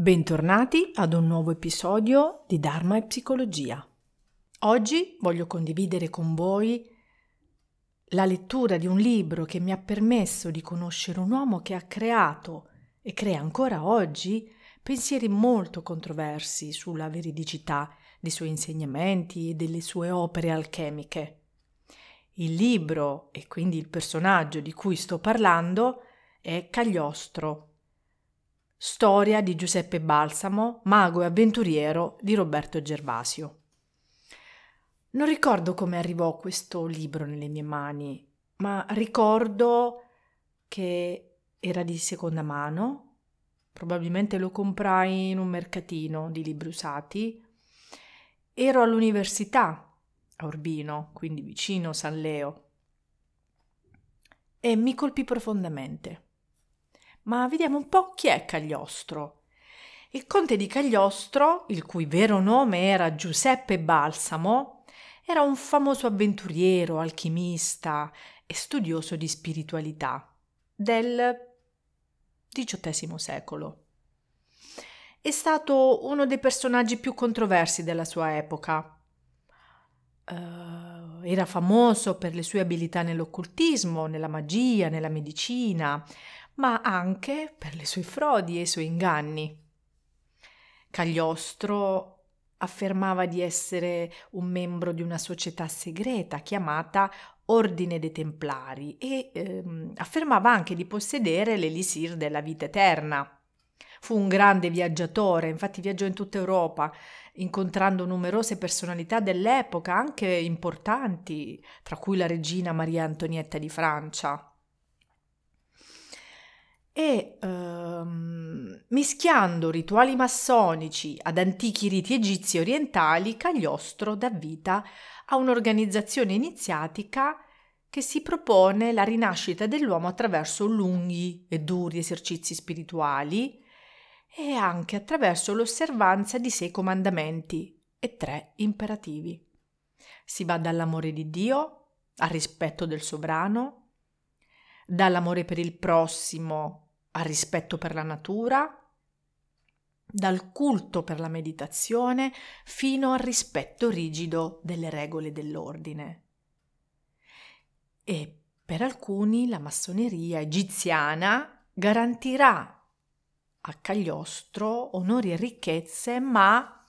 Bentornati ad un nuovo episodio di Dharma e Psicologia. Oggi voglio condividere con voi la lettura di un libro che mi ha permesso di conoscere un uomo che ha creato e crea ancora oggi pensieri molto controversi sulla veridicità dei suoi insegnamenti e delle sue opere alchemiche. Il libro e quindi il personaggio di cui sto parlando è Cagliostro Storia di Giuseppe Balsamo, mago e avventuriero di Roberto Gervasio. Non ricordo come arrivò questo libro nelle mie mani, ma ricordo che era di seconda mano, probabilmente lo comprai in un mercatino di libri usati. Ero all'università a Urbino, quindi vicino San Leo, e mi colpì profondamente. Ma vediamo un po' chi è Cagliostro. Il conte di Cagliostro, il cui vero nome era Giuseppe Balsamo, era un famoso avventuriero, alchimista e studioso di spiritualità del XVIII secolo. È stato uno dei personaggi più controversi della sua epoca. Uh, era famoso per le sue abilità nell'occultismo, nella magia, nella medicina, ma anche per le sue frodi e i suoi inganni. Cagliostro affermava di essere un membro di una società segreta chiamata Ordine dei Templari e ehm, affermava anche di possedere l'elisir della vita eterna. Fu un grande viaggiatore, infatti viaggiò in tutta Europa, incontrando numerose personalità dell'epoca, anche importanti, tra cui la regina Maria Antonietta di Francia e ehm, mischiando rituali massonici ad antichi riti egizi orientali, Cagliostro dà vita a un'organizzazione iniziatica che si propone la rinascita dell'uomo attraverso lunghi e duri esercizi spirituali e anche attraverso l'osservanza di sei comandamenti e tre imperativi. Si va dall'amore di Dio al rispetto del sovrano, dall'amore per il prossimo al rispetto per la natura, dal culto per la meditazione fino al rispetto rigido delle regole dell'ordine. E per alcuni la massoneria egiziana garantirà a Cagliostro onori e ricchezze, ma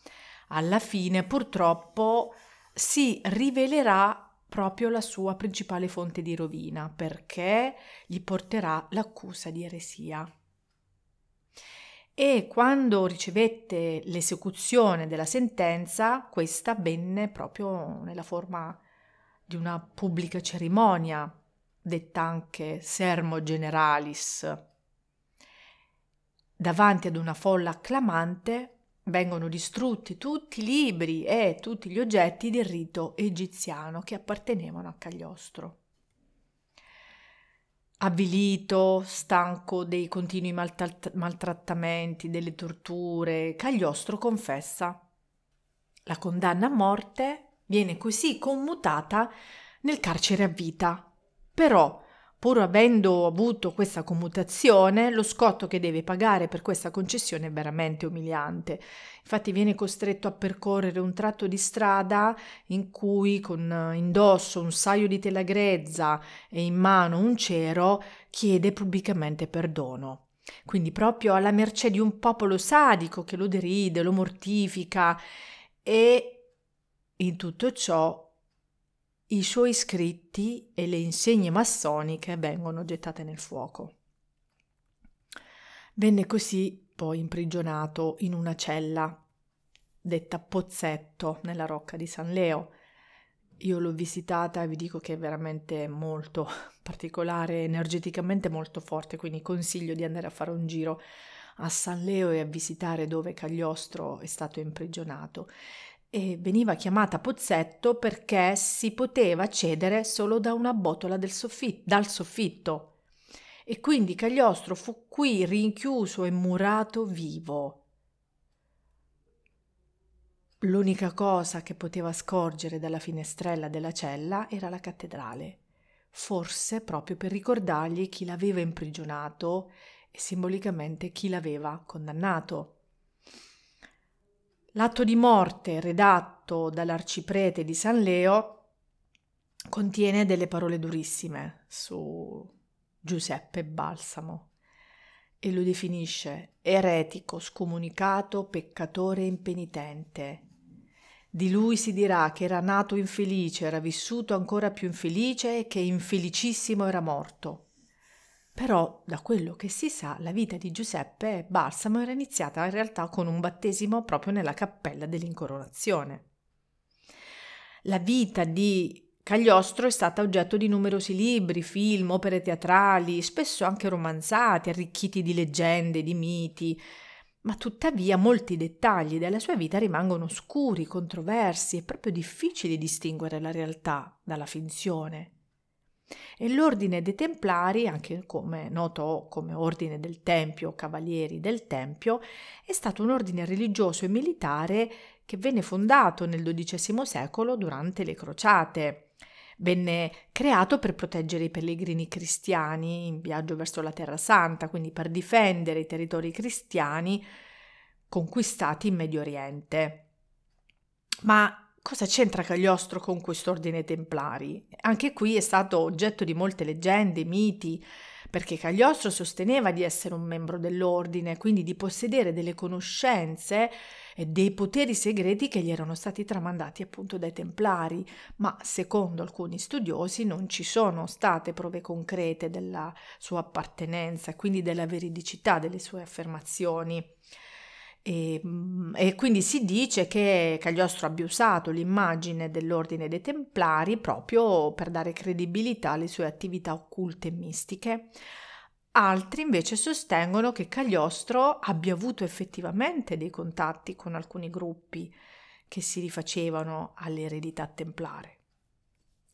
alla fine purtroppo si rivelerà proprio la sua principale fonte di rovina, perché gli porterà l'accusa di eresia. E quando ricevette l'esecuzione della sentenza, questa avvenne proprio nella forma di una pubblica cerimonia, detta anche sermo generalis. Davanti ad una folla acclamante vengono distrutti tutti i libri e tutti gli oggetti del rito egiziano che appartenevano a Cagliostro. Avvilito, stanco dei continui maltrattamenti, delle torture, Cagliostro confessa. La condanna a morte viene così commutata nel carcere a vita. Però Pur avendo avuto questa commutazione, lo scotto che deve pagare per questa concessione è veramente umiliante. Infatti viene costretto a percorrere un tratto di strada in cui con indosso un saio di tela grezza e in mano un cero chiede pubblicamente perdono. Quindi proprio alla mercé di un popolo sadico che lo deride, lo mortifica e in tutto ciò i suoi scritti e le insegne massoniche vengono gettate nel fuoco. Venne così poi imprigionato in una cella detta Pozzetto nella rocca di San Leo. Io l'ho visitata e vi dico che è veramente molto particolare, energeticamente molto forte, quindi consiglio di andare a fare un giro a San Leo e a visitare dove Cagliostro è stato imprigionato e veniva chiamata pozzetto perché si poteva accedere solo da una botola soffitto, dal soffitto. E quindi Cagliostro fu qui rinchiuso e murato vivo. L'unica cosa che poteva scorgere dalla finestrella della cella era la cattedrale, forse proprio per ricordargli chi l'aveva imprigionato e simbolicamente chi l'aveva condannato. L'atto di morte redatto dall'arciprete di San Leo contiene delle parole durissime su Giuseppe Balsamo e lo definisce eretico, scomunicato, peccatore impenitente. Di lui si dirà che era nato infelice, era vissuto ancora più infelice e che infelicissimo era morto. Però, da quello che si sa, la vita di Giuseppe Balsamo era iniziata in realtà con un battesimo proprio nella cappella dell'incoronazione. La vita di Cagliostro è stata oggetto di numerosi libri, film, opere teatrali, spesso anche romanzati, arricchiti di leggende, di miti, ma tuttavia molti dettagli della sua vita rimangono oscuri, controversi e proprio difficili distinguere la realtà dalla finzione. E l'ordine dei Templari, anche come noto come ordine del Tempio, cavalieri del Tempio, è stato un ordine religioso e militare che venne fondato nel XII secolo durante le crociate venne creato per proteggere i pellegrini cristiani in viaggio verso la Terra Santa, quindi per difendere i territori cristiani conquistati in Medio Oriente. Ma cosa c'entra Cagliostro con quest'ordine templari? Anche qui è stato oggetto di molte leggende, miti, perché Cagliostro sosteneva di essere un membro dell'ordine, quindi di possedere delle conoscenze e dei poteri segreti che gli erano stati tramandati appunto dai Templari, ma secondo alcuni studiosi non ci sono state prove concrete della sua appartenenza, quindi della veridicità delle sue affermazioni. E, mm, e, quindi si dice che Cagliostro abbia usato l'immagine dell'ordine dei Templari proprio per dare credibilità alle sue attività occulte e mistiche. Altri invece sostengono che Cagliostro abbia avuto effettivamente dei contatti con alcuni gruppi che si rifacevano all'eredità templare.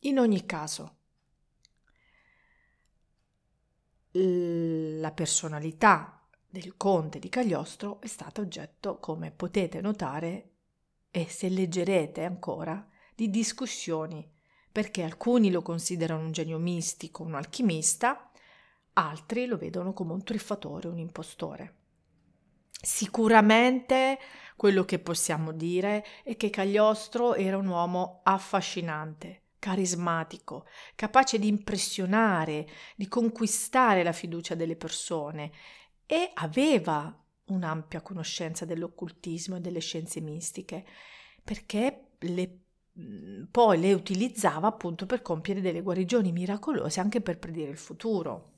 In ogni caso, la personalità del conte di Cagliostro è stata oggetto, come potete notare, e se leggerete ancora, di discussioni, perché alcuni lo considerano un genio mistico, un alchimista, altri lo vedono come un truffatore, un impostore. Sicuramente quello che possiamo dire è che Cagliostro era un uomo affascinante, carismatico, capace di impressionare, di conquistare la fiducia delle persone e aveva un'ampia conoscenza dell'occultismo e delle scienze mistiche, perché le, poi le utilizzava appunto per compiere delle guarigioni miracolose anche per predire il futuro.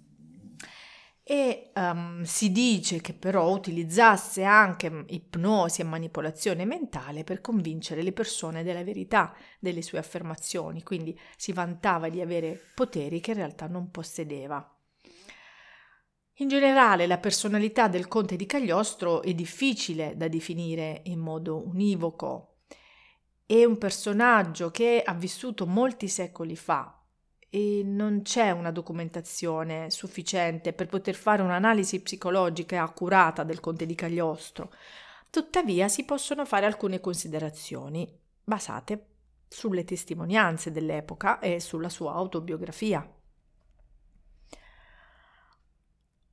E um, si dice che però utilizzasse anche ipnosi e manipolazione mentale per convincere le persone della verità delle sue affermazioni, quindi si vantava di avere poteri che in realtà non possedeva. In generale la personalità del conte di Cagliostro è difficile da definire in modo univoco. È un personaggio che ha vissuto molti secoli fa e non c'è una documentazione sufficiente per poter fare un'analisi psicologica accurata del conte di Cagliostro. Tuttavia si possono fare alcune considerazioni basate sulle testimonianze dell'epoca e sulla sua autobiografia.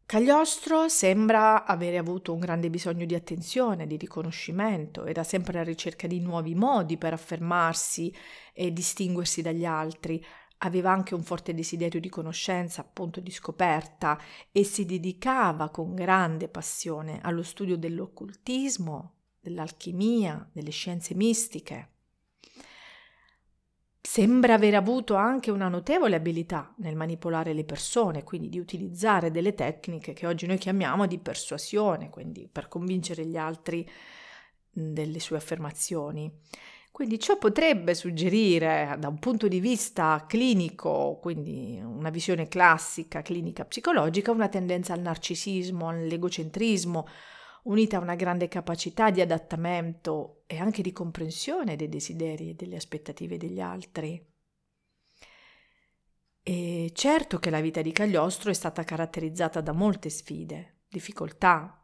Cagliostro sembra avere avuto un grande bisogno di attenzione, di riconoscimento, era sempre alla ricerca di nuovi modi per affermarsi e distinguersi dagli altri, aveva anche un forte desiderio di conoscenza, appunto di scoperta, e si dedicava con grande passione allo studio dell'occultismo, dell'alchimia, delle scienze mistiche. Sembra aver avuto anche una notevole abilità nel manipolare le persone, quindi di utilizzare delle tecniche che oggi noi chiamiamo di persuasione, quindi per convincere gli altri delle sue affermazioni. Quindi ciò potrebbe suggerire da un punto di vista clinico, quindi una visione classica, clinica psicologica, una tendenza al narcisismo, all'egocentrismo, unita a una grande capacità di adattamento e anche di comprensione dei desideri e delle aspettative degli altri. E certo che la vita di Cagliostro è stata caratterizzata da molte sfide, difficoltà.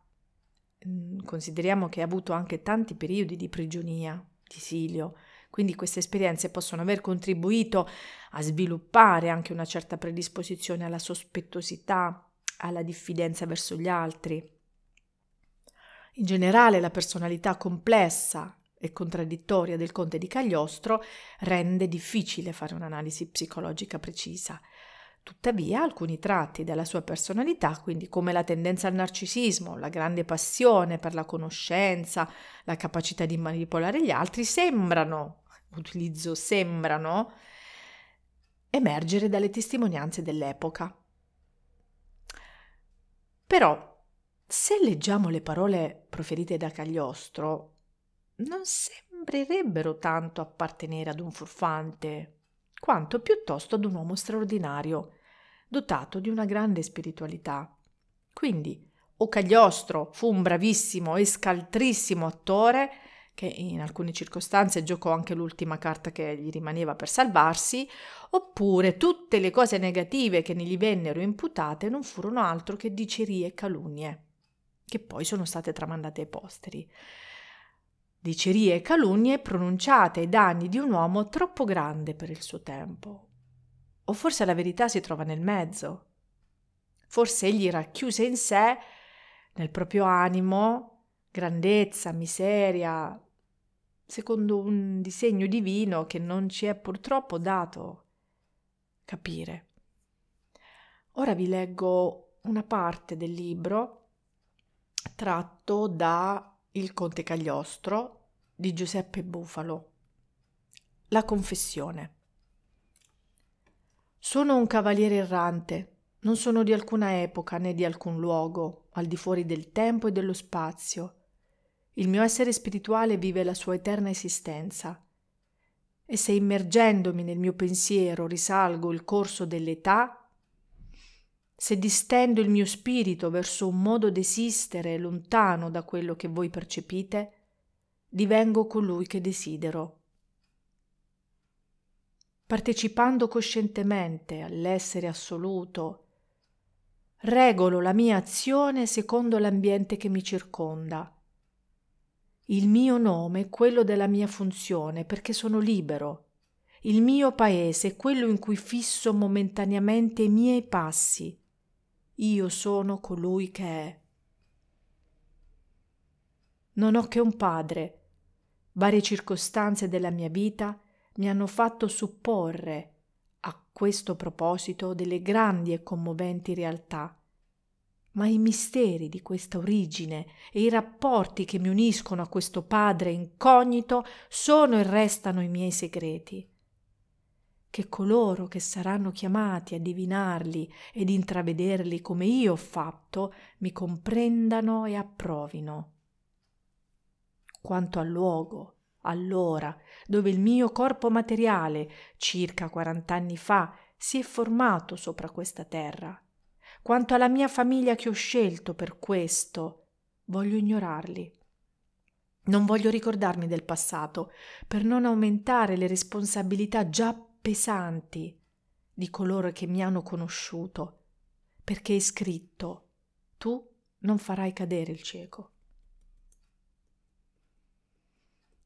Mm, consideriamo che ha avuto anche tanti periodi di prigionia, di esilio, quindi queste esperienze possono aver contribuito a sviluppare anche una certa predisposizione alla sospettosità, alla diffidenza verso gli altri In generale la personalità complessa e contraddittoria del conte di Cagliostro rende difficile fare un'analisi psicologica precisa. Tuttavia, alcuni tratti della sua personalità, quindi come la tendenza al narcisismo, la grande passione per la conoscenza, la capacità di manipolare gli altri, sembrano, utilizzo sembrano, emergere dalle testimonianze dell'epoca. Però, se leggiamo le parole proferite da Cagliostro, non sembrerebbero tanto appartenere ad un furfante, quanto piuttosto ad un uomo straordinario, dotato di una grande spiritualità. Quindi, o Cagliostro fu un bravissimo e scaltrissimo attore, che in alcune circostanze giocò anche l'ultima carta che gli rimaneva per salvarsi, oppure tutte le cose negative che ne gli vennero imputate non furono altro che dicerie e calunnie, che poi sono state tramandate ai posteri dicerie e calunnie pronunciate ai danni di un uomo troppo grande per il suo tempo. O forse la verità si trova nel mezzo. Forse egli racchiuse in sé, nel proprio animo, grandezza, miseria, secondo un disegno divino che non ci è purtroppo dato capire. Ora vi leggo una parte del libro tratto da il conte Cagliostro di Giuseppe Bufalo. La confessione. Sono un cavaliere errante, non sono di alcuna epoca né di alcun luogo, al di fuori del tempo e dello spazio. Il mio essere spirituale vive la sua eterna esistenza. E se immergendomi nel mio pensiero risalgo il corso dell'età, se distendo il mio spirito verso un modo d'esistere lontano da quello che voi percepite, divengo colui che desidero. Partecipando coscientemente all'essere assoluto, regolo la mia azione secondo l'ambiente che mi circonda. Il mio nome è quello della mia funzione perché sono libero. Il mio paese è quello in cui fisso momentaneamente i miei passi io sono colui che è. Non ho che un padre. Varie circostanze della mia vita mi hanno fatto supporre a questo proposito delle grandi e commoventi realtà. Ma i misteri di questa origine e i rapporti che mi uniscono a questo padre incognito sono e restano i miei segreti che coloro che saranno chiamati a divinarli ed intravederli come io ho fatto mi comprendano e approvino. Quanto al luogo, allora, dove il mio corpo materiale, circa quarant'anni fa, si è formato sopra questa terra, quanto alla mia famiglia che ho scelto per questo, voglio ignorarli. Non voglio ricordarmi del passato per non aumentare le responsabilità già pesanti di coloro che mi hanno conosciuto, perché è scritto, tu non farai cadere il cieco.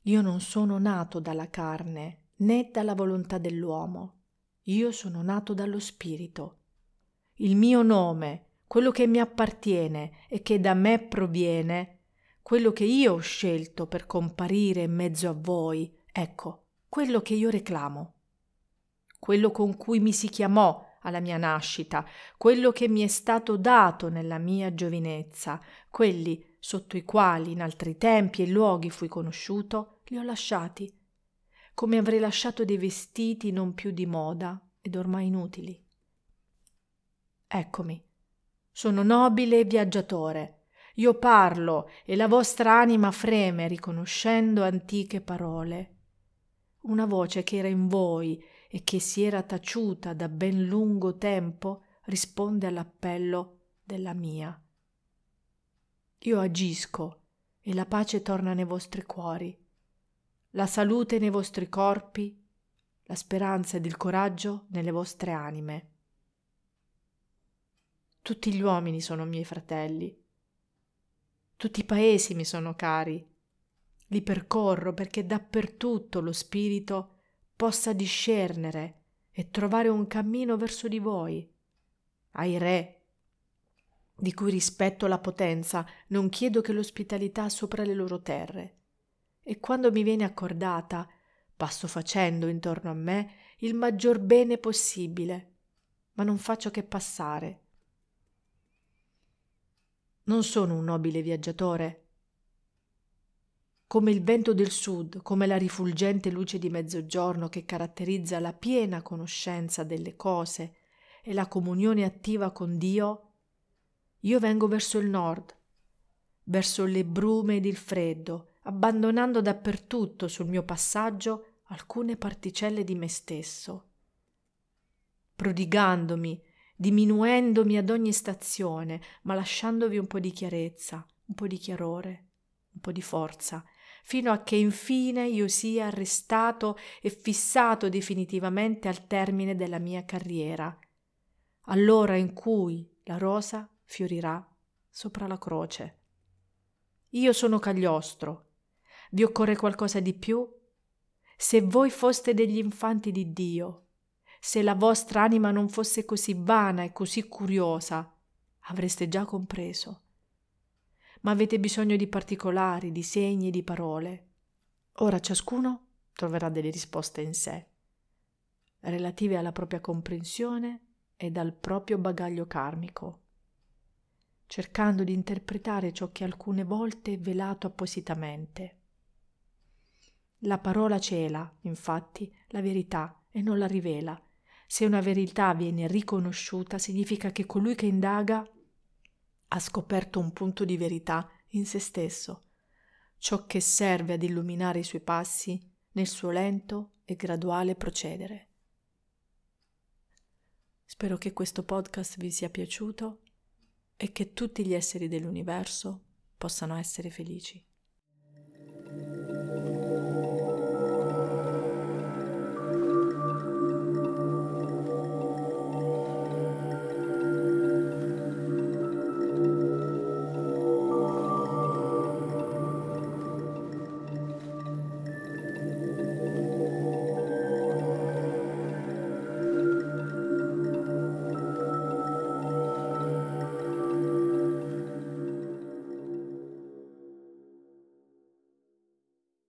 Io non sono nato dalla carne né dalla volontà dell'uomo, io sono nato dallo Spirito. Il mio nome, quello che mi appartiene e che da me proviene, quello che io ho scelto per comparire in mezzo a voi, ecco, quello che io reclamo quello con cui mi si chiamò alla mia nascita, quello che mi è stato dato nella mia giovinezza, quelli sotto i quali in altri tempi e luoghi fui conosciuto, li ho lasciati, come avrei lasciato dei vestiti non più di moda ed ormai inutili. Eccomi, sono nobile e viaggiatore. Io parlo e la vostra anima freme riconoscendo antiche parole. Una voce che era in voi e che si era taciuta da ben lungo tempo risponde all'appello della mia. Io agisco e la pace torna nei vostri cuori, la salute nei vostri corpi, la speranza ed il coraggio nelle vostre anime. Tutti gli uomini sono miei fratelli, tutti i paesi mi sono cari, li percorro perché dappertutto lo spirito possa discernere e trovare un cammino verso di voi, ai re, di cui rispetto la potenza, non chiedo che l'ospitalità sopra le loro terre. E quando mi viene accordata, passo facendo intorno a me il maggior bene possibile, ma non faccio che passare. Non sono un nobile viaggiatore. Come il vento del sud, come la rifulgente luce di mezzogiorno che caratterizza la piena conoscenza delle cose e la comunione attiva con Dio, io vengo verso il nord, verso le brume ed il freddo, abbandonando dappertutto sul mio passaggio alcune particelle di me stesso, prodigandomi, diminuendomi ad ogni stazione, ma lasciandovi un po' di chiarezza, un po' di chiarore, un po' di forza, fino a che infine io sia arrestato e fissato definitivamente al termine della mia carriera, all'ora in cui la rosa fiorirà sopra la croce. Io sono Cagliostro. Vi occorre qualcosa di più? Se voi foste degli infanti di Dio, se la vostra anima non fosse così vana e così curiosa, avreste già compreso. Ma avete bisogno di particolari, di segni, di parole. Ora ciascuno troverà delle risposte in sé, relative alla propria comprensione e al proprio bagaglio karmico cercando di interpretare ciò che alcune volte è velato appositamente. La parola cela, infatti, la verità e non la rivela. Se una verità viene riconosciuta, significa che colui che indaga ha scoperto un punto di verità in se stesso, ciò che serve ad illuminare i suoi passi nel suo lento e graduale procedere. Spero che questo podcast vi sia piaciuto e che tutti gli esseri dell'universo possano essere felici.